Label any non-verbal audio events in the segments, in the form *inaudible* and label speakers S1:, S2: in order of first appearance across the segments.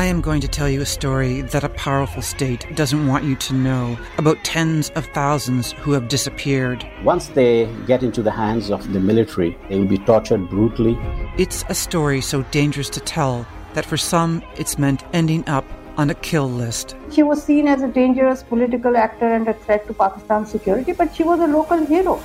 S1: I am going to tell you a story that a powerful state doesn't want you to know about tens of thousands who have disappeared.
S2: Once they get into the hands of the military, they will be tortured brutally.
S1: It's a story so dangerous to tell that for some it's meant ending up on a kill list.
S3: She was seen as a dangerous political actor and a threat to Pakistan's security, but she was a local hero.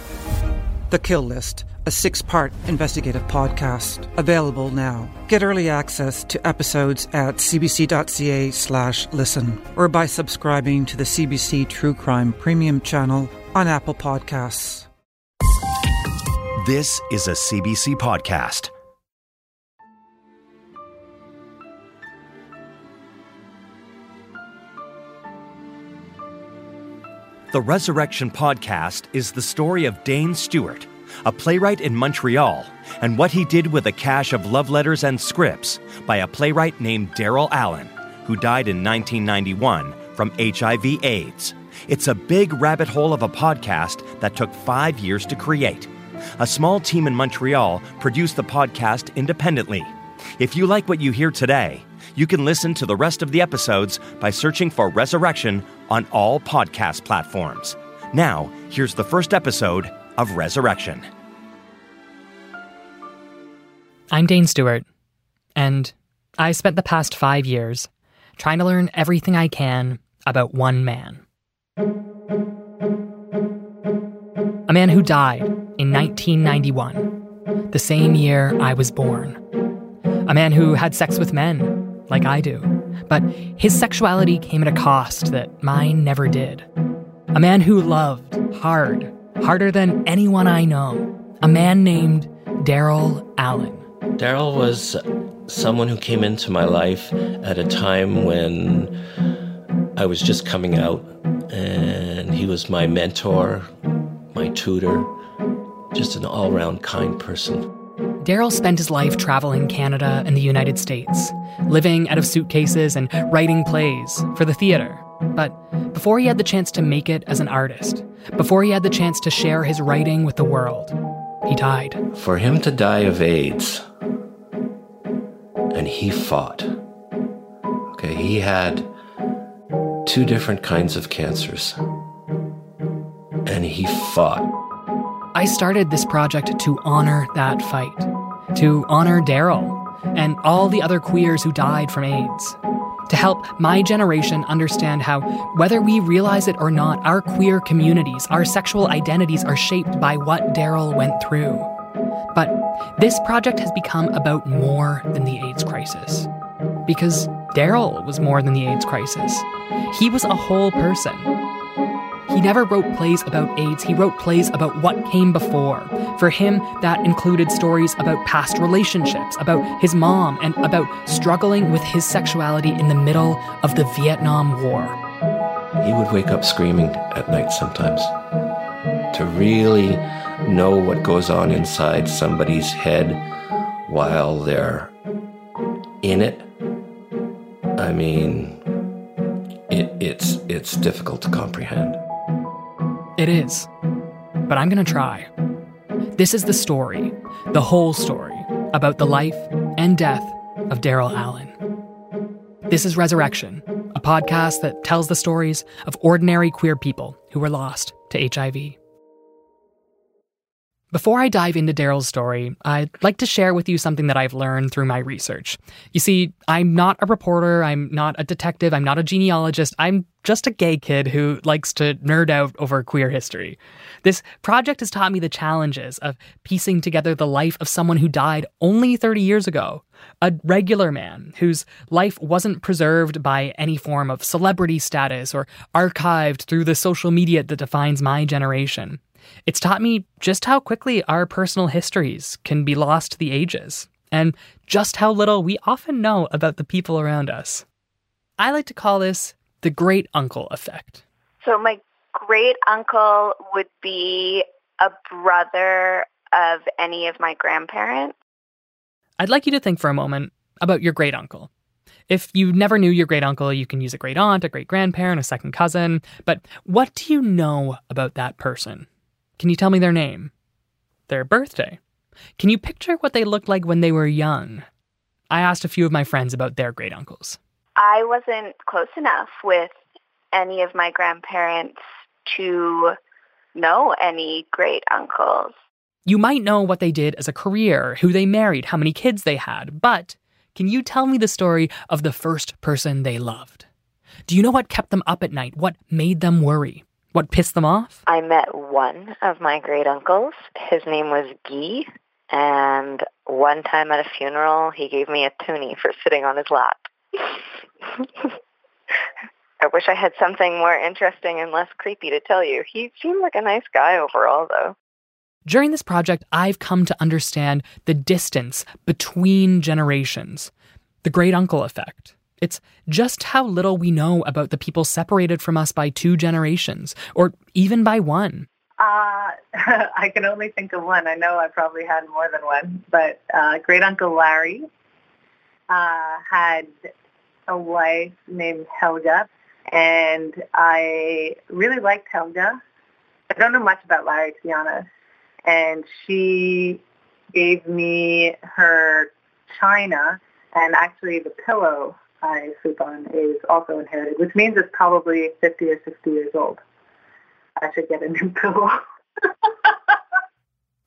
S1: The Kill List, a six part investigative podcast, available now. Get early access to episodes at cbc.ca slash listen or by subscribing to the CBC True Crime Premium channel on Apple Podcasts.
S4: This is a CBC podcast. The Resurrection Podcast is the story of Dane Stewart, a playwright in Montreal, and what he did with a cache of love letters and scripts by a playwright named Daryl Allen, who died in 1991 from HIV AIDS. It's a big rabbit hole of a podcast that took five years to create. A small team in Montreal produced the podcast independently. If you like what you hear today, you can listen to the rest of the episodes by searching for Resurrection on all podcast platforms. Now, here's the first episode of Resurrection.
S5: I'm Dane Stewart, and I spent the past five years trying to learn everything I can about one man. A man who died in 1991, the same year I was born. A man who had sex with men, like I do, but his sexuality came at a cost that mine never did. A man who loved hard, harder than anyone I know. A man named Daryl Allen.
S6: Daryl was someone who came into my life at a time when I was just coming out, and he was my mentor, my tutor, just an all round kind person.
S5: Daryl spent his life traveling Canada and the United States, living out of suitcases and writing plays for the theater. But before he had the chance to make it as an artist, before he had the chance to share his writing with the world, he died.
S6: For him to die of AIDS, and he fought. Okay, he had two different kinds of cancers, and he fought.
S5: I started this project to honor that fight to honor Daryl and all the other queers who died from AIDS, to help my generation understand how, whether we realize it or not, our queer communities, our sexual identities are shaped by what Daryl went through. But this project has become about more than the AIDS crisis. Because Daryl was more than the AIDS crisis. He was a whole person he never wrote plays about AIDS, he wrote plays about what came before. For him, that included stories about past relationships, about his mom, and about struggling with his sexuality in the middle of the Vietnam War.
S6: He would wake up screaming at night sometimes. To really know what goes on inside somebody's head while they're in it, I mean, it, it's, it's difficult to comprehend.
S5: It is. But I'm going to try. This is the story, the whole story, about the life and death of Daryl Allen. This is Resurrection, a podcast that tells the stories of ordinary queer people who were lost to HIV. Before I dive into Daryl's story, I'd like to share with you something that I've learned through my research. You see, I'm not a reporter, I'm not a detective, I'm not a genealogist, I'm just a gay kid who likes to nerd out over queer history. This project has taught me the challenges of piecing together the life of someone who died only 30 years ago. A regular man whose life wasn't preserved by any form of celebrity status or archived through the social media that defines my generation. It's taught me just how quickly our personal histories can be lost to the ages, and just how little we often know about the people around us. I like to call this the great uncle effect.
S7: So, my great uncle would be a brother of any of my grandparents.
S5: I'd like you to think for a moment about your great uncle. If you never knew your great uncle, you can use a great aunt, a great grandparent, a second cousin. But what do you know about that person? Can you tell me their name? Their birthday? Can you picture what they looked like when they were young? I asked a few of my friends about their great uncles.
S7: I wasn't close enough with any of my grandparents to know any great uncles.
S5: You might know what they did as a career, who they married, how many kids they had, but can you tell me the story of the first person they loved? Do you know what kept them up at night? What made them worry? What pissed them off?
S8: I met one of my great uncles. His name was Guy. And one time at a funeral, he gave me a toonie for sitting on his lap. *laughs* I wish I had something more interesting and less creepy to tell you. He seemed like a nice guy overall, though.
S5: During this project, I've come to understand the distance between generations, the great uncle effect. It's just how little we know about the people separated from us by two generations, or even by one.
S9: Uh, *laughs* I can only think of one. I know I probably had more than one, but uh, great uncle Larry uh, had a wife named Helga, and I really liked Helga. I don't know much about Larry, to be honest, and she gave me her china, and actually the pillow I sleep on is also inherited, which means it's probably 50 or 60 years old. I should get a new *laughs* pillow.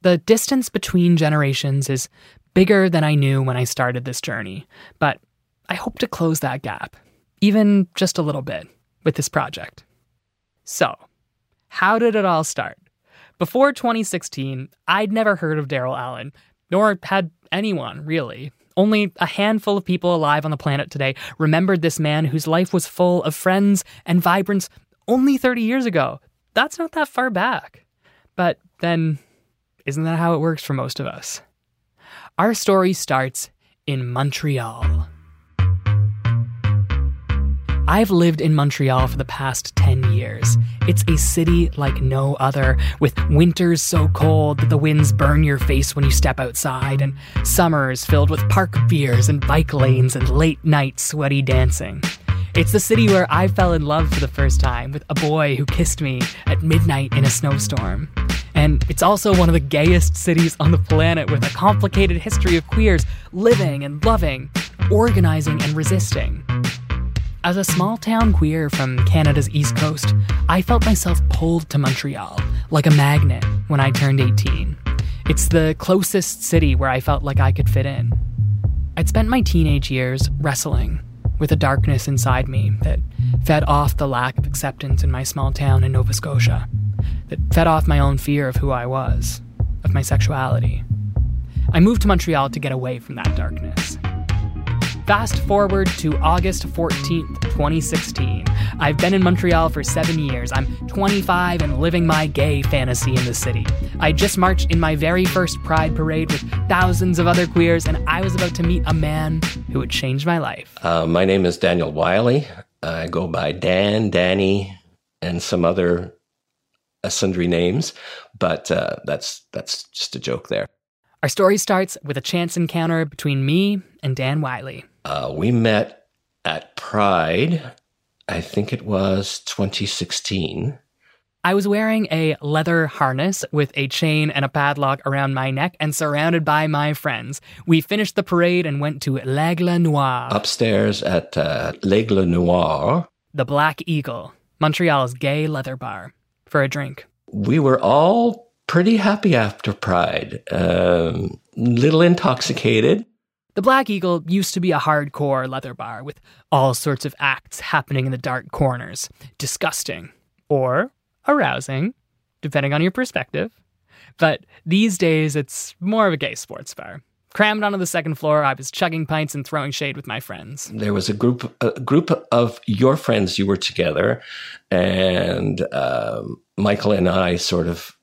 S5: the distance between generations is bigger than I knew when I started this journey, but I hope to close that gap, even just a little bit, with this project. So, how did it all start? Before 2016, I'd never heard of Daryl Allen, nor had anyone, really. Only a handful of people alive on the planet today remembered this man whose life was full of friends and vibrance only 30 years ago. That's not that far back. But then, isn't that how it works for most of us? Our story starts in Montreal. I've lived in Montreal for the past 10 years. It's a city like no other, with winters so cold that the winds burn your face when you step outside, and summers filled with park beers and bike lanes and late night sweaty dancing. It's the city where I fell in love for the first time with a boy who kissed me at midnight in a snowstorm. And it's also one of the gayest cities on the planet with a complicated history of queers living and loving, organizing and resisting. As a small town queer from Canada's East Coast, I felt myself pulled to Montreal, like a magnet, when I turned 18. It's the closest city where I felt like I could fit in. I'd spent my teenage years wrestling with a darkness inside me that fed off the lack of acceptance in my small town in Nova Scotia, that fed off my own fear of who I was, of my sexuality. I moved to Montreal to get away from that darkness. Fast forward to August 14th, 2016. I've been in Montreal for seven years. I'm 25 and living my gay fantasy in the city. I just marched in my very first Pride parade with thousands of other queers, and I was about to meet a man who would change my life.
S6: Uh, my name is Daniel Wiley. I go by Dan, Danny, and some other uh, sundry names, but uh, that's that's just a joke there.
S5: Our story starts with a chance encounter between me and Dan Wiley.
S6: Uh, we met at Pride, I think it was 2016.
S5: I was wearing a leather harness with a chain and a padlock around my neck and surrounded by my friends. We finished the parade and went to L'Aigle Noir.
S6: Upstairs at uh, L'Aigle Noir.
S5: The Black Eagle, Montreal's gay leather bar, for a drink.
S6: We were all pretty happy after Pride. Um, little intoxicated.
S5: The Black Eagle used to be a hardcore leather bar with all sorts of acts happening in the dark corners. Disgusting. Or arousing, depending on your perspective. But these days, it's more of a gay sports bar. Crammed onto the second floor, I was chugging pints and throwing shade with my friends.
S6: There was a group, a group of your friends. You were together, and um, Michael and I sort of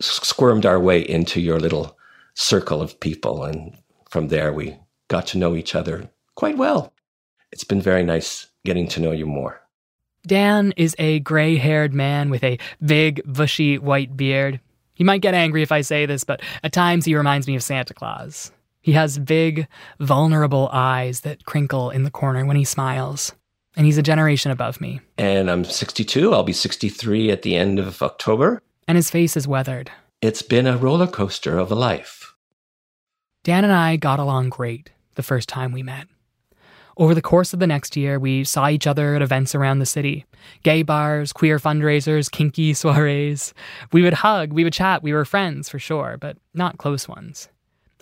S6: squirmed our way into your little circle of people, and from there we got to know each other quite well. It's been very nice getting to know you more.
S5: Dan is a gray haired man with a big, bushy white beard. He might get angry if I say this, but at times he reminds me of Santa Claus. He has big, vulnerable eyes that crinkle in the corner when he smiles. And he's a generation above me.
S6: And I'm 62. I'll be 63 at the end of October.
S5: And his face is weathered.
S6: It's been a roller coaster of a life.
S5: Dan and I got along great the first time we met. Over the course of the next year, we saw each other at events around the city gay bars, queer fundraisers, kinky *laughs* soirees. We would hug, we would chat, we were friends for sure, but not close ones.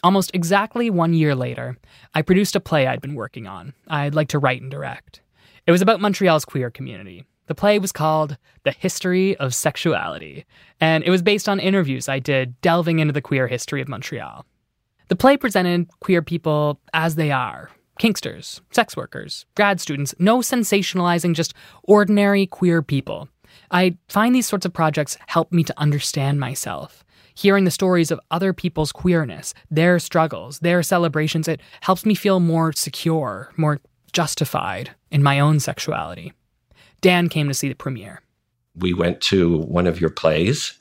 S5: Almost exactly one year later, I produced a play I'd been working on, I'd like to write and direct. It was about Montreal's queer community. The play was called The History of Sexuality, and it was based on interviews I did delving into the queer history of Montreal. The play presented queer people as they are kinksters, sex workers, grad students, no sensationalizing, just ordinary queer people. I find these sorts of projects help me to understand myself hearing the stories of other people's queerness, their struggles, their celebrations, it helps me feel more secure, more justified in my own sexuality. Dan came to see the premiere.
S6: We went to one of your plays.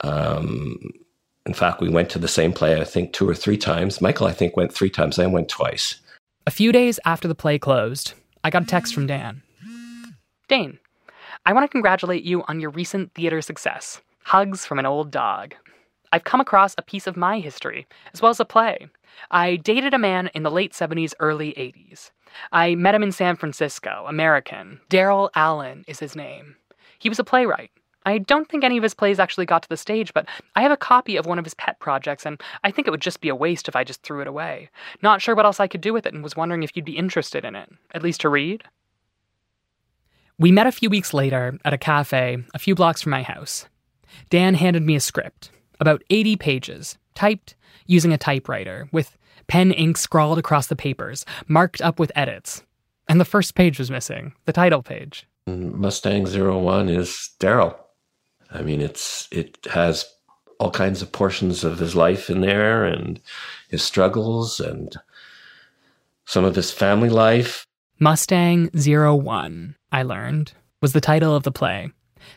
S6: Um, in fact, we went to the same play, I think, two or three times. Michael, I think, went three times. I went twice.
S5: A few days after the play closed, I got a text from Dan. Dane, I want to congratulate you on your recent theater success. Hugs from an old dog. I've come across a piece of my history, as well as a play. I dated a man in the late 70s, early 80s. I met him in San Francisco, American. Daryl Allen is his name. He was a playwright. I don't think any of his plays actually got to the stage, but I have a copy of one of his pet projects, and I think it would just be a waste if I just threw it away. Not sure what else I could do with it, and was wondering if you'd be interested in it, at least to read. We met a few weeks later at a cafe a few blocks from my house. Dan handed me a script about 80 pages, typed using a typewriter, with pen ink scrawled across the papers, marked up with edits. And the first page was missing, the title page.
S6: Mm, Mustang Zero One is Daryl. I mean, it's it has all kinds of portions of his life in there, and his struggles, and some of his family life.
S5: Mustang Zero One, I learned, was the title of the play,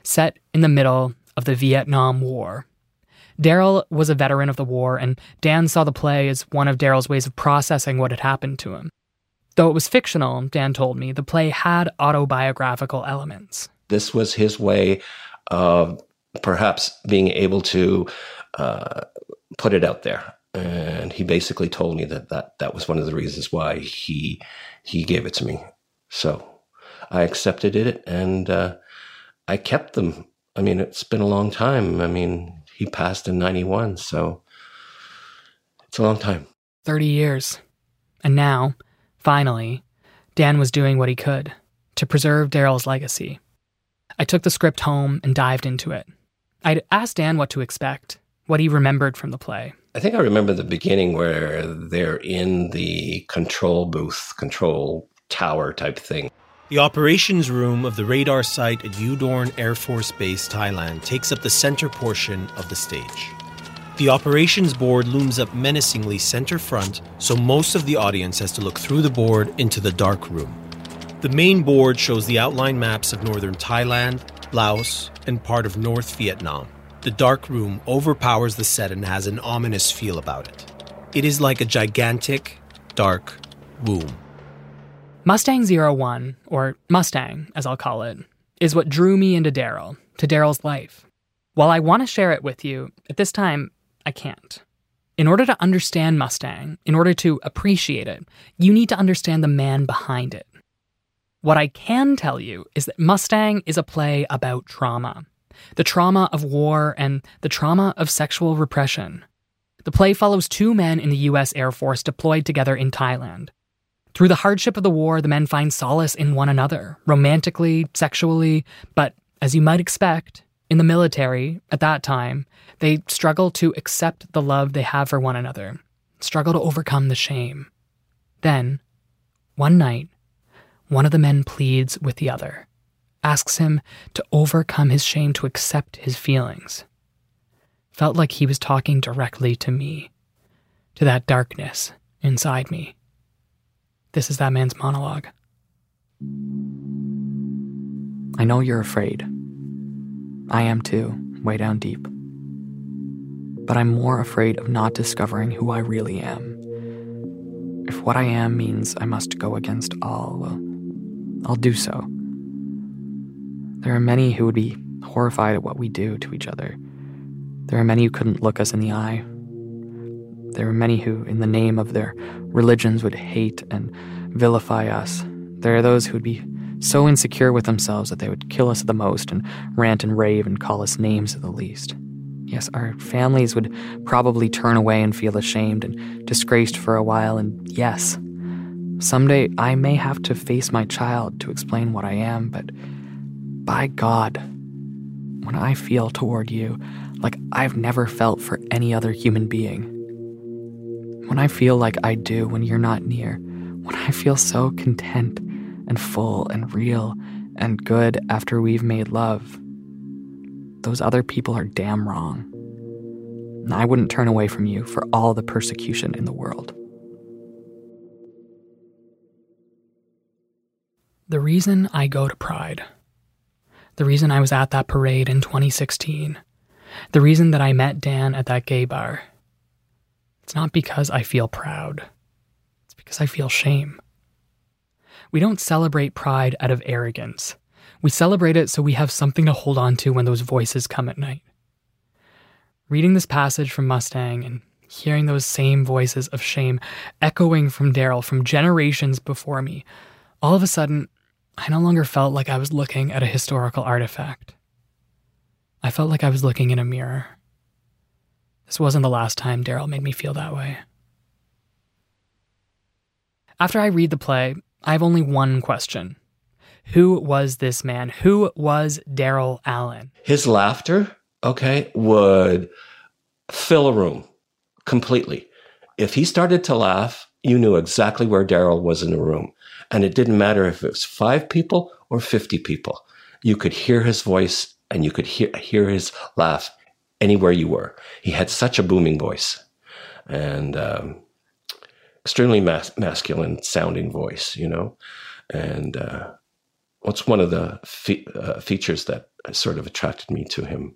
S5: set in the middle of the Vietnam War. Daryl was a veteran of the war, and Dan saw the play as one of Daryl's ways of processing what had happened to him. Though it was fictional, Dan told me, the play had autobiographical elements.
S6: This was his way of perhaps being able to uh, put it out there. And he basically told me that, that that was one of the reasons why he he gave it to me. So I accepted it and uh, I kept them. I mean, it's been a long time. I mean, he passed in 91, so it's a long time.
S5: 30 years. And now, finally, Dan was doing what he could to preserve Daryl's legacy. I took the script home and dived into it. I'd asked Dan what to expect, what he remembered from the play.
S6: I think I remember the beginning where they're in the control booth, control tower type thing.
S10: The operations room of the radar site at Udorn Air Force Base, Thailand, takes up the center portion of the stage. The operations board looms up menacingly center front, so most of the audience has to look through the board into the dark room. The main board shows the outline maps of northern Thailand, Laos, and part of North Vietnam. The dark room overpowers the set and has an ominous feel about it. It is like a gigantic, dark womb.
S5: Mustang Zero One, or Mustang as I'll call it, is what drew me into Daryl, to Daryl's life. While I want to share it with you, at this time, I can't. In order to understand Mustang, in order to appreciate it, you need to understand the man behind it. What I can tell you is that Mustang is a play about trauma the trauma of war and the trauma of sexual repression. The play follows two men in the U.S. Air Force deployed together in Thailand through the hardship of the war, the men find solace in one another, romantically, sexually, but as you might expect, in the military, at that time, they struggle to accept the love they have for one another, struggle to overcome the shame. Then, one night, one of the men pleads with the other, asks him to overcome his shame to accept his feelings. Felt like he was talking directly to me, to that darkness inside me. This is that man's monologue. I know you're afraid. I am too, way down deep. But I'm more afraid of not discovering who I really am. If what I am means I must go against all, well, I'll do so. There are many who would be horrified at what we do to each other. There are many who couldn't look us in the eye. There are many who, in the name of their religions, would hate and vilify us. There are those who'd be so insecure with themselves that they would kill us at the most and rant and rave and call us names at the least. Yes, our families would probably turn away and feel ashamed and disgraced for a while, and yes, someday I may have to face my child to explain what I am, but by God, when I feel toward you like I've never felt for any other human being, when I feel like I do when you're not near, when I feel so content and full and real and good after we've made love, those other people are damn wrong. And I wouldn't turn away from you for all the persecution in the world. The reason I go to Pride, the reason I was at that parade in 2016, the reason that I met Dan at that gay bar, it's not because I feel proud. It's because I feel shame. We don't celebrate pride out of arrogance. We celebrate it so we have something to hold on to when those voices come at night. Reading this passage from Mustang and hearing those same voices of shame echoing from Daryl from generations before me, all of a sudden, I no longer felt like I was looking at a historical artifact. I felt like I was looking in a mirror. This wasn't the last time Daryl made me feel that way. After I read the play, I have only one question. Who was this man? Who was Daryl Allen?
S6: His laughter, okay, would fill a room completely. If he started to laugh, you knew exactly where Daryl was in the room. And it didn't matter if it was five people or 50 people. You could hear his voice and you could hear, hear his laugh anywhere you were. He had such a booming voice and um, extremely mas- masculine sounding voice, you know. And uh, what's one of the fe- uh, features that sort of attracted me to him?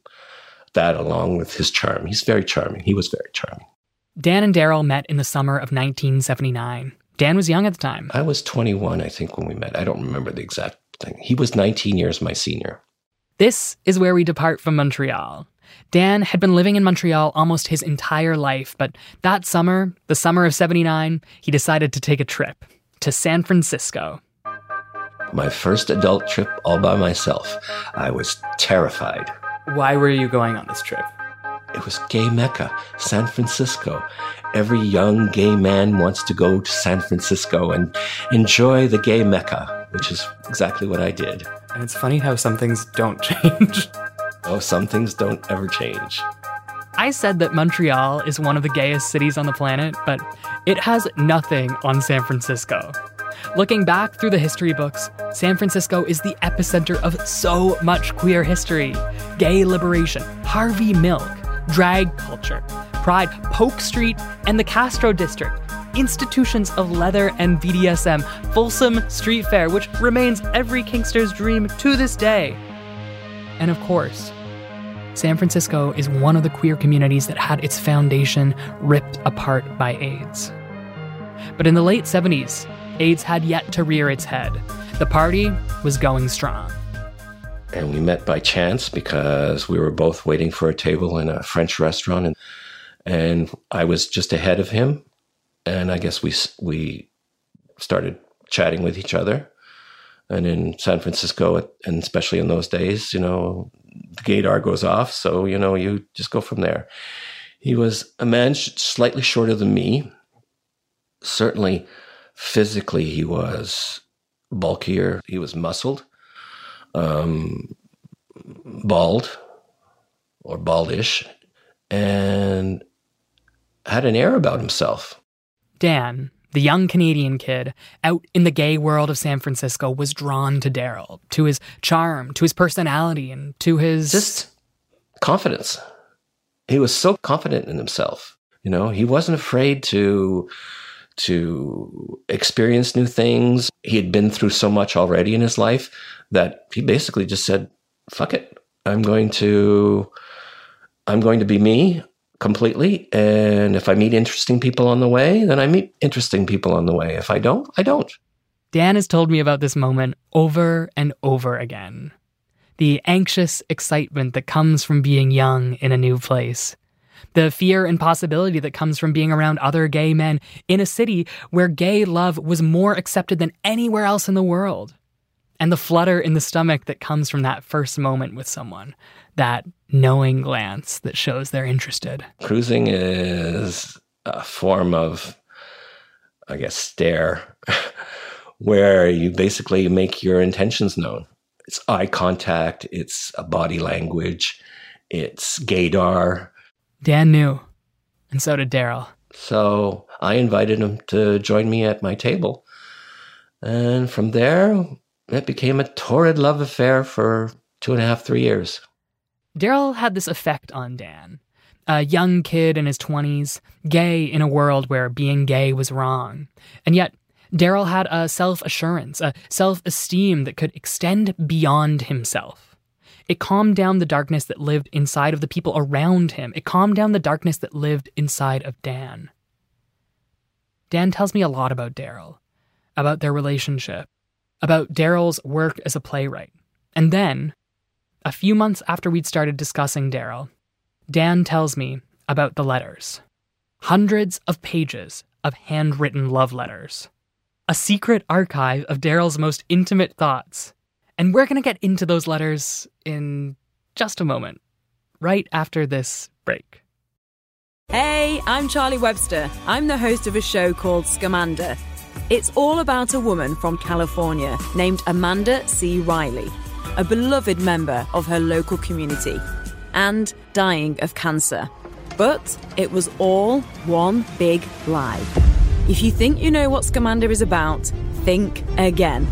S6: That along with his charm. He's very charming. He was very charming.
S5: Dan and Daryl met in the summer of 1979. Dan was young at the time.
S6: I was 21, I think, when we met. I don't remember the exact thing. He was 19 years my senior.
S5: This is where we depart from Montreal. Dan had been living in Montreal almost his entire life, but that summer, the summer of 79, he decided to take a trip to San Francisco.
S6: My first adult trip all by myself. I was terrified.
S5: Why were you going on this trip?
S6: It was gay Mecca, San Francisco. Every young gay man wants to go to San Francisco and enjoy the gay Mecca, which is exactly what I did.
S5: And it's funny how some things don't *laughs* change.
S6: Oh, some things don't ever change.
S5: I said that Montreal is one of the gayest cities on the planet, but it has nothing on San Francisco. Looking back through the history books, San Francisco is the epicenter of so much queer history gay liberation, Harvey Milk, drag culture, Pride, Polk Street, and the Castro District, institutions of leather and BDSM, Folsom Street Fair, which remains every kinkster's dream to this day. And of course, San Francisco is one of the queer communities that had its foundation ripped apart by AIDS. But in the late 70s, AIDS had yet to rear its head. The party was going strong.
S6: And we met by chance because we were both waiting for a table in a French restaurant, and and I was just ahead of him, and I guess we we started chatting with each other, and in San Francisco, and especially in those days, you know, the gaydar goes off. So, you know, you just go from there. He was a man slightly shorter than me. Certainly, physically, he was bulkier. He was muscled, um, bald or baldish, and had an air about himself.
S5: Dan, the young Canadian kid out in the gay world of San Francisco was drawn to Daryl, to his charm, to his personality, and to his.
S6: Just confidence. He was so confident in himself. You know, he wasn't afraid to to experience new things. He had been through so much already in his life that he basically just said, "Fuck it. I'm going to I'm going to be me completely. And if I meet interesting people on the way, then I meet interesting people on the way. If I don't, I don't.
S5: Dan has told me about this moment over and over again. The anxious excitement that comes from being young in a new place. the fear and possibility that comes from being around other gay men in a city where gay love was more accepted than anywhere else in the world. And the flutter in the stomach that comes from that first moment with someone, that knowing glance that shows they're interested.
S6: Cruising is a form of, I guess, stare, *laughs* where you basically make your intentions known. It's eye contact, it's a body language, it's gaydar.
S5: Dan knew, and so did Daryl.
S6: So I invited him to join me at my table. And from there, it became a torrid love affair for two and a half, three years.
S5: Daryl had this effect on Dan. A young kid in his 20s, gay in a world where being gay was wrong. And yet, Daryl had a self assurance, a self esteem that could extend beyond himself. It calmed down the darkness that lived inside of the people around him. It calmed down the darkness that lived inside of Dan. Dan tells me a lot about Daryl, about their relationship, about Daryl's work as a playwright. And then, a few months after we'd started discussing Daryl, Dan tells me about the letters. Hundreds of pages of handwritten love letters. A secret archive of Daryl's most intimate thoughts. And we're going to get into those letters in just a moment, right after this break.
S11: Hey, I'm Charlie Webster. I'm the host of a show called Scamanda. It's all about a woman from California named Amanda C. Riley, a beloved member of her local community, and dying of cancer. But it was all one big lie. If you think you know what Scamanda is about, think again.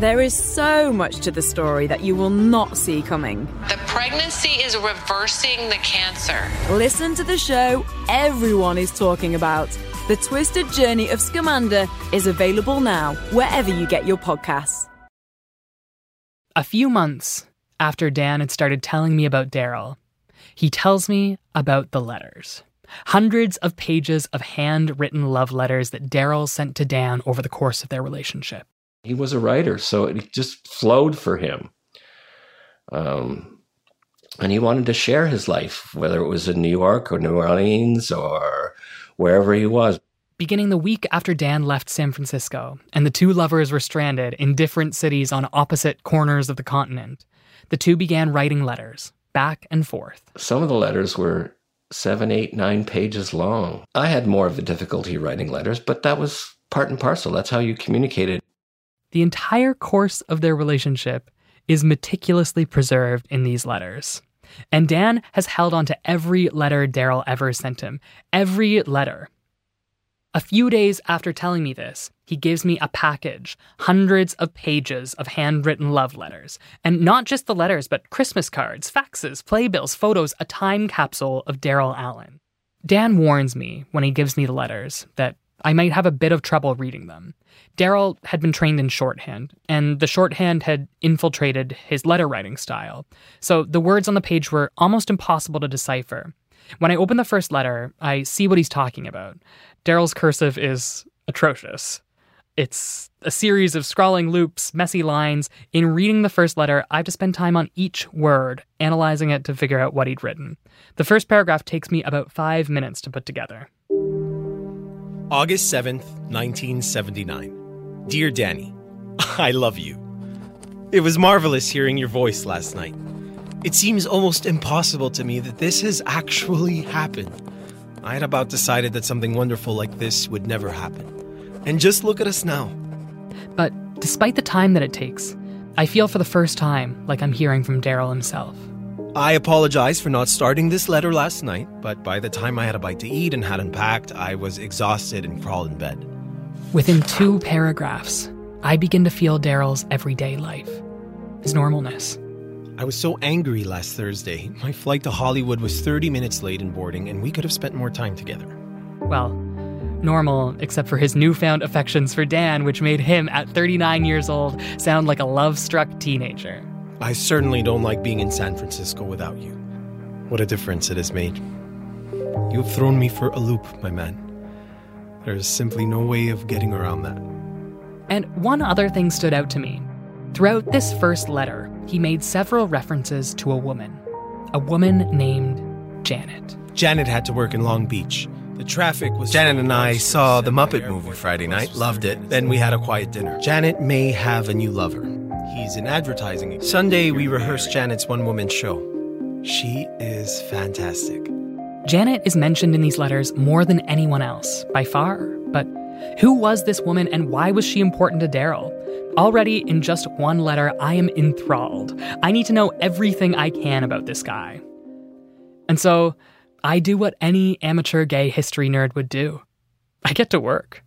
S11: There is so much to the story that you will not see coming.
S12: The pregnancy is reversing the cancer.
S11: Listen to the show everyone is talking about. The Twisted Journey of Scamanda is available now, wherever you get your podcasts.
S5: A few months after Dan had started telling me about Daryl, he tells me about the letters. Hundreds of pages of handwritten love letters that Daryl sent to Dan over the course of their relationship.
S6: He was a writer, so it just flowed for him. Um, and he wanted to share his life, whether it was in New York or New Orleans or wherever he was.
S5: Beginning the week after Dan left San Francisco, and the two lovers were stranded in different cities on opposite corners of the continent, the two began writing letters back and forth.
S6: Some of the letters were seven, eight, nine pages long. I had more of a difficulty writing letters, but that was part and parcel. That's how you communicated.
S5: The entire course of their relationship is meticulously preserved in these letters. And Dan has held on to every letter Daryl ever sent him. Every letter. A few days after telling me this, he gives me a package, hundreds of pages of handwritten love letters. And not just the letters, but Christmas cards, faxes, playbills, photos, a time capsule of Daryl Allen. Dan warns me when he gives me the letters that I might have a bit of trouble reading them. Daryl had been trained in shorthand, and the shorthand had infiltrated his letter writing style. So the words on the page were almost impossible to decipher. When I open the first letter, I see what he's talking about. Daryl's cursive is atrocious. It's a series of scrawling loops, messy lines. In reading the first letter, I have to spend time on each word, analyzing it to figure out what he'd written. The first paragraph takes me about five minutes to put together.
S10: August 7th, 1979. Dear Danny, *laughs* I love you. It was marvelous hearing your voice last night. It seems almost impossible to me that this has actually happened. I had about decided that something wonderful like this would never happen. And just look at us now.
S5: But despite the time that it takes, I feel for the first time like I'm hearing from Daryl himself.
S10: I apologize for not starting this letter last night, but by the time I had a bite to eat and had unpacked, I was exhausted and crawled in bed.
S5: Within two paragraphs, I begin to feel Daryl's everyday life, his normalness.
S10: I was so angry last Thursday. My flight to Hollywood was 30 minutes late in boarding, and we could have spent more time together.
S5: Well, normal, except for his newfound affections for Dan, which made him, at 39 years old, sound like a love struck teenager.
S10: I certainly don't like being in San Francisco without you. What a difference it has made. You have thrown me for a loop, my man. There is simply no way of getting around that.
S5: And one other thing stood out to me. Throughout this first letter, he made several references to a woman. A woman named Janet.
S10: Janet had to work in Long Beach. The traffic was.
S13: Janet and I saw the Muppet movie Friday night, loved it.
S10: Then we had a quiet dinner. Janet may have a new lover. He's in advertising. Sunday, we rehearsed Janet's one woman show. She is fantastic.
S5: Janet is mentioned in these letters more than anyone else, by far. But who was this woman and why was she important to Daryl? Already, in just one letter, I am enthralled. I need to know everything I can about this guy. And so, I do what any amateur gay history nerd would do I get to work.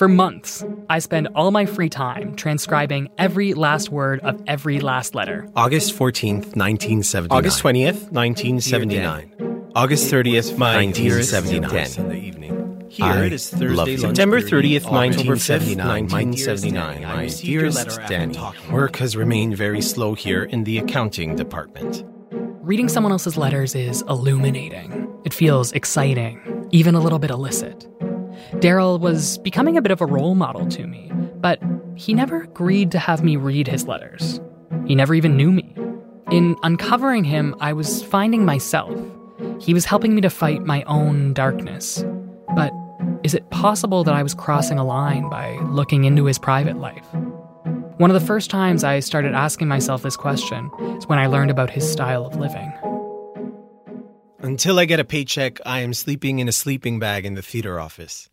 S5: For months, I spend all my free time transcribing every last word of every last letter.
S10: August 14th, 1979.
S13: August 20th, 1979.
S10: August 30th, 1979. In the evening. Here
S13: I
S10: it is Thursday,
S13: love you.
S10: September 30th, 1979.
S13: 1979.
S10: My
S13: My
S10: dearest
S13: dearest
S10: Danny.
S13: Danny.
S10: Work has remained very slow here in the accounting department.
S5: Reading someone else's letters is illuminating. It feels exciting, even a little bit illicit. Daryl was becoming a bit of a role model to me, but he never agreed to have me read his letters. He never even knew me. In uncovering him, I was finding myself. He was helping me to fight my own darkness. But is it possible that I was crossing a line by looking into his private life? One of the first times I started asking myself this question is when I learned about his style of living.
S10: Until I get a paycheck, I am sleeping in a sleeping bag in the theater office.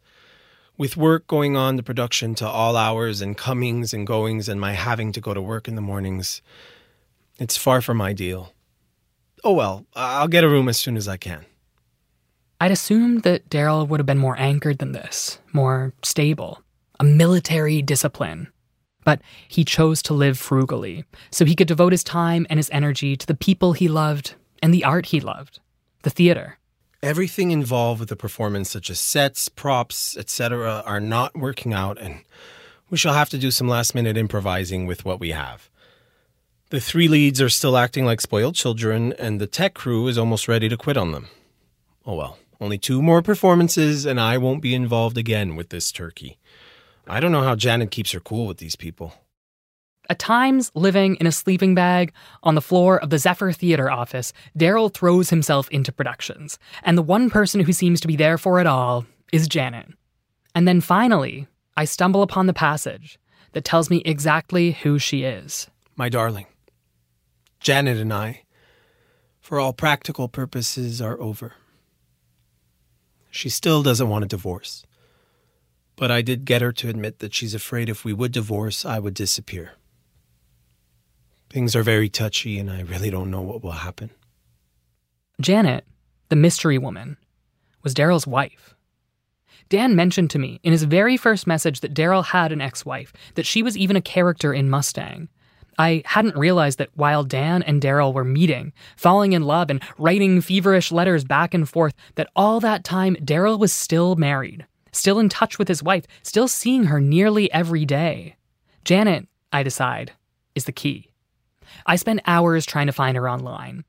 S10: With work going on the production to all hours and comings and goings and my having to go to work in the mornings, it's far from ideal. Oh well, I'll get a room as soon as I can.
S5: I'd assumed that Daryl would have been more anchored than this, more stable, a military discipline. But he chose to live frugally, so he could devote his time and his energy to the people he loved and the art he loved, the theater.
S10: Everything involved with the performance, such as sets, props, etc., are not working out, and we shall have to do some last minute improvising with what we have. The three leads are still acting like spoiled children, and the tech crew is almost ready to quit on them. Oh well, only two more performances, and I won't be involved again with this turkey. I don't know how Janet keeps her cool with these people.
S5: At times, living in a sleeping bag on the floor of the Zephyr Theater office, Daryl throws himself into productions, and the one person who seems to be there for it all is Janet. And then finally, I stumble upon the passage that tells me exactly who she is.
S10: My darling, Janet and I, for all practical purposes, are over. She still doesn't want a divorce. But I did get her to admit that she's afraid if we would divorce, I would disappear. Things are very touchy, and I really don't know what will happen.
S5: Janet, the mystery woman, was Daryl's wife. Dan mentioned to me in his very first message that Daryl had an ex wife, that she was even a character in Mustang. I hadn't realized that while Dan and Daryl were meeting, falling in love, and writing feverish letters back and forth, that all that time Daryl was still married, still in touch with his wife, still seeing her nearly every day. Janet, I decide, is the key. I spend hours trying to find her online.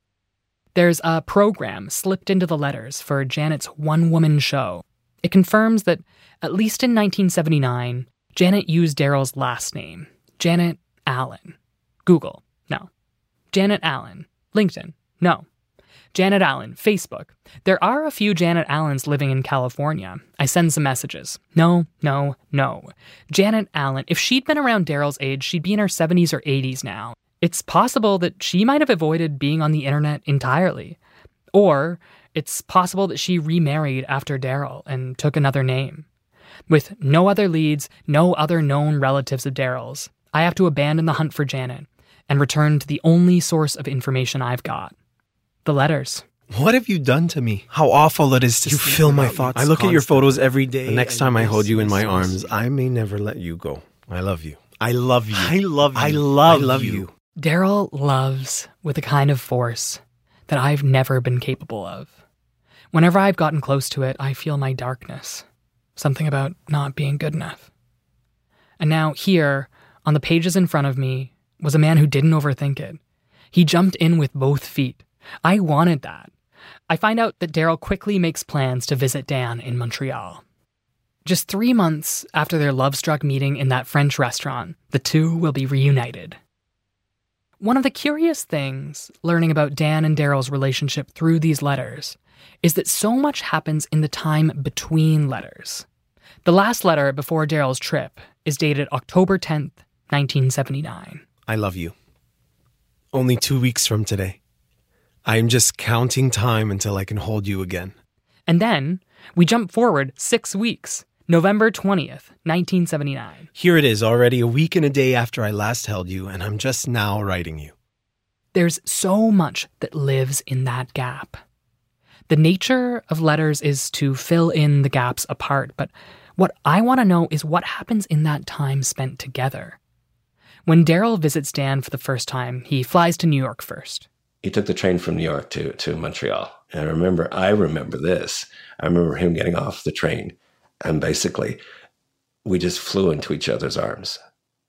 S5: There's a program slipped into the letters for Janet's one woman show. It confirms that, at least in 1979, Janet used Daryl's last name, Janet Allen. Google, no. Janet Allen. LinkedIn, no. Janet Allen, Facebook. There are a few Janet Allens living in California. I send some messages. No, no, no. Janet Allen, if she'd been around Daryl's age, she'd be in her 70s or 80s now. It's possible that she might have avoided being on the internet entirely. Or it's possible that she remarried after Daryl and took another name. With no other leads, no other known relatives of Daryl's, I have to abandon the hunt for Janet and return to the only source of information I've got the letters.
S10: What have you done to me? How awful it is to
S13: You
S10: sleep
S13: fill my thoughts
S10: I look at your photos every day.
S13: The next time I hold you in my arms, I may never let you go. I love you.
S10: I love you.
S13: I love you.
S10: I love,
S13: I love
S10: you.
S5: Daryl loves with a kind of force that I've never been capable of. Whenever I've gotten close to it, I feel my darkness. Something about not being good enough. And now, here, on the pages in front of me, was a man who didn't overthink it. He jumped in with both feet. I wanted that. I find out that Daryl quickly makes plans to visit Dan in Montreal. Just three months after their love struck meeting in that French restaurant, the two will be reunited. One of the curious things learning about Dan and Daryl's relationship through these letters is that so much happens in the time between letters. The last letter before Daryl's trip is dated October 10th, 1979.
S10: I love you. Only two weeks from today. I am just counting time until I can hold you again.
S5: And then we jump forward six weeks, November 20th, 1979.
S10: Here it is, already a week and a day after I last held you, and I'm just now writing you.
S5: There's so much that lives in that gap. The nature of letters is to fill in the gaps apart, but what I want to know is what happens in that time spent together. When Daryl visits Dan for the first time, he flies to New York first.
S6: He took the train from New York to, to Montreal. And I remember, I remember this. I remember him getting off the train and basically we just flew into each other's arms.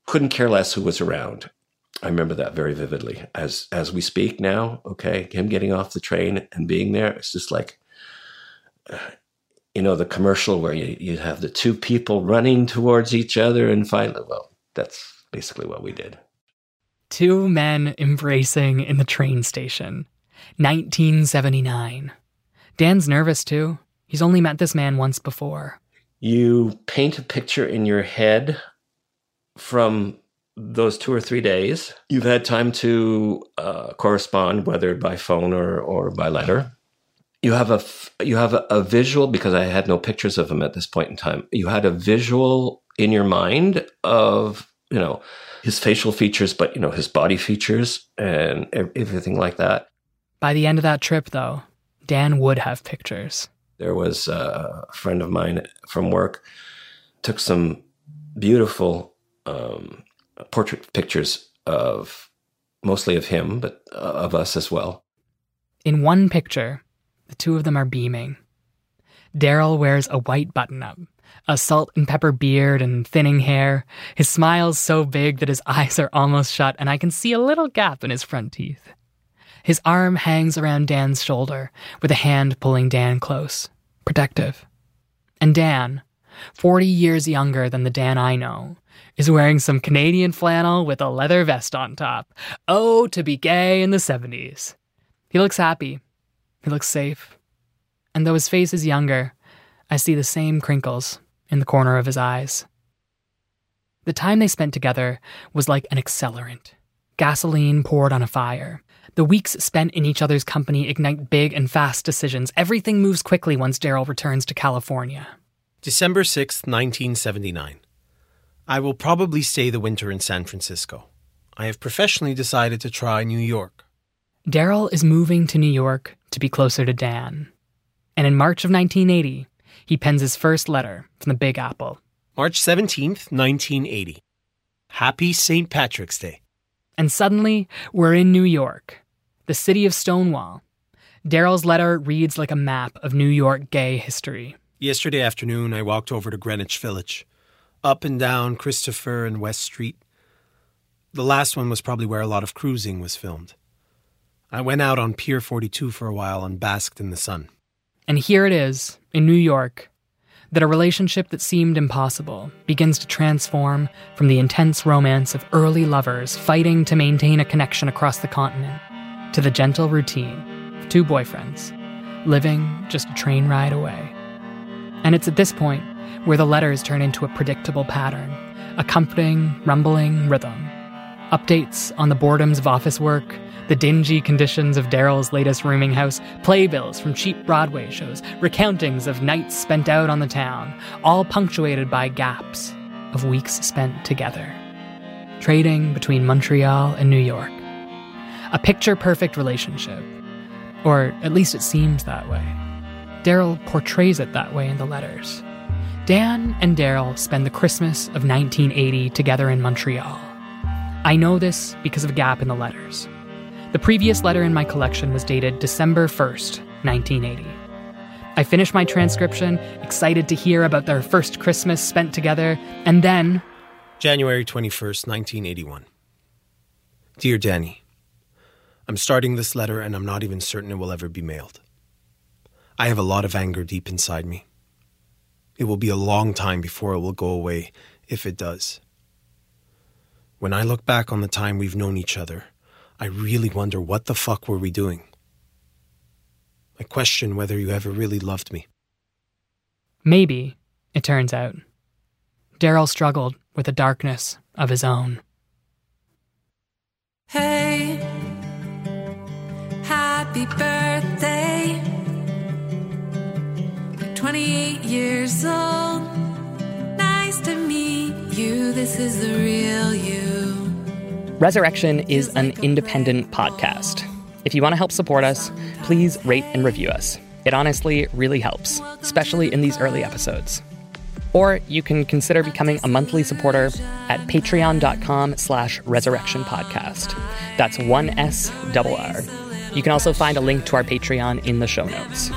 S6: Couldn't care less who was around. I remember that very vividly. As as we speak now, okay, him getting off the train and being there, it's just like, uh, you know, the commercial where you, you have the two people running towards each other and finally, well, that's basically what we did.
S5: Two men embracing in the train station. 1979. Dan's nervous too. He's only met this man once before.
S6: You paint a picture in your head from those two or three days. You've had time to uh, correspond, whether by phone or, or by letter. You have a you have a, a visual because I had no pictures of him at this point in time. You had a visual in your mind of you know his facial features, but you know his body features and everything like that.
S5: By the end of that trip, though, Dan would have pictures.
S6: There was a friend of mine from work took some beautiful um, portrait pictures of mostly of him, but uh, of us as well.
S5: In one picture, the two of them are beaming. Daryl wears a white button up, a salt and pepper beard and thinning hair. His smile's so big that his *laughs* eyes are almost shut, and I can see a little gap in his front teeth. His arm hangs around Dan's shoulder, with a hand pulling Dan close, protective. And Dan, 40 years younger than the Dan I know, is wearing some Canadian flannel with a leather vest on top. Oh, to be gay in the 70s. He looks happy. He looks safe. And though his face is younger, I see the same crinkles in the corner of his eyes. The time they spent together was like an accelerant gasoline poured on a fire. The weeks spent in each other's company ignite big and fast decisions. Everything moves quickly once Daryl returns to California.
S10: December 6th, 1979. I will probably stay the winter in San Francisco. I have professionally decided to try New York.
S5: Daryl is moving to New York to be closer to Dan. And in March of 1980, he pens his first letter from the Big Apple.
S10: March 17th, 1980. Happy St. Patrick's Day.
S5: And suddenly, we're in New York, the city of Stonewall. Daryl's letter reads like a map of New York gay history.
S10: Yesterday afternoon, I walked over to Greenwich Village, up and down Christopher and West Street. The last one was probably where a lot of cruising was filmed. I went out on Pier 42 for a while and basked in the sun.
S5: And here it is, in New York, that a relationship that seemed impossible begins to transform from the intense romance of early lovers fighting to maintain a connection across the continent to the gentle routine of two boyfriends living just a train ride away. And it's at this point where the letters turn into a predictable pattern, a comforting, rumbling rhythm. Updates on the boredoms of office work, the dingy conditions of Daryl's latest rooming house, playbills from cheap Broadway shows, recountings of nights spent out on the town, all punctuated by gaps of weeks spent together. Trading between Montreal and New York. A picture perfect relationship. Or at least it seems that way. Daryl portrays it that way in the letters. Dan and Daryl spend the Christmas of 1980 together in Montreal. I know this because of a gap in the letters. The previous letter in my collection was dated December 1st, 1980. I finished my transcription, excited to hear about their first Christmas spent together, and then.
S10: January 21st, 1981. Dear Danny, I'm starting this letter and I'm not even certain it will ever be mailed. I have a lot of anger deep inside me. It will be a long time before it will go away, if it does. When I look back on the time we've known each other, I really wonder what the fuck were we doing?
S13: I question whether you ever really loved me.
S5: Maybe, it turns out. Daryl struggled with a darkness of his own.
S14: Hey, happy birthday. 28 years old. Nice to meet you. This is the real you.
S5: Resurrection is an independent podcast. If you want to help support us, please rate and review us. It honestly really helps, especially in these early episodes. Or you can consider becoming a monthly supporter at patreon.com slash resurrection podcast. That's one S double R. You can also find a link to our Patreon in the show notes.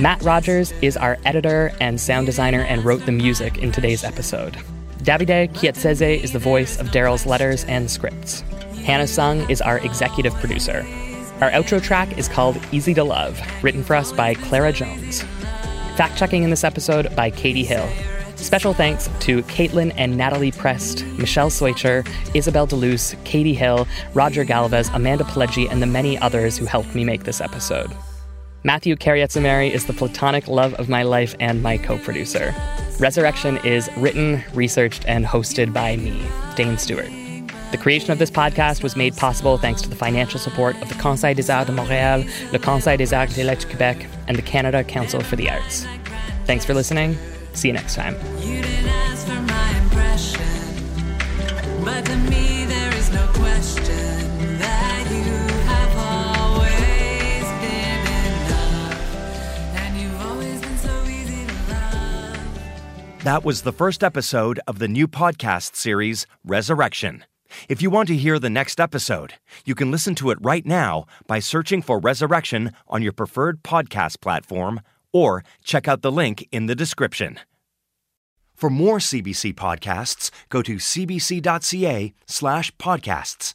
S5: Matt Rogers is our editor and sound designer and wrote the music in today's episode. Davide Chietsese is the voice of Daryl's letters and scripts. Hannah Sung is our executive producer. Our outro track is called Easy to Love, written for us by Clara Jones. Fact checking in this episode by Katie Hill. Special thanks to Caitlin and Natalie Prest, Michelle Switcher, Isabel DeLuce, Katie Hill, Roger Galvez, Amanda Pileggi, and the many others who helped me make this episode. Matthew Carrietsamari is the platonic love of my life and my co producer. Resurrection is written, researched, and hosted by me, Dane Stewart. The creation of this podcast was made possible thanks to the financial support of the Conseil des Arts de Montréal, le Conseil des Arts de Québec, and the Canada Council for the Arts. Thanks for listening. See you next time.
S14: But to me, there is no question that you have always been enough. And you've always been so easy to love.
S4: That was the first episode of the new podcast series, Resurrection. If you want to hear the next episode, you can listen to it right now by searching for Resurrection on your preferred podcast platform or check out the link in the description. For more CBC podcasts, go to cbc.ca slash podcasts.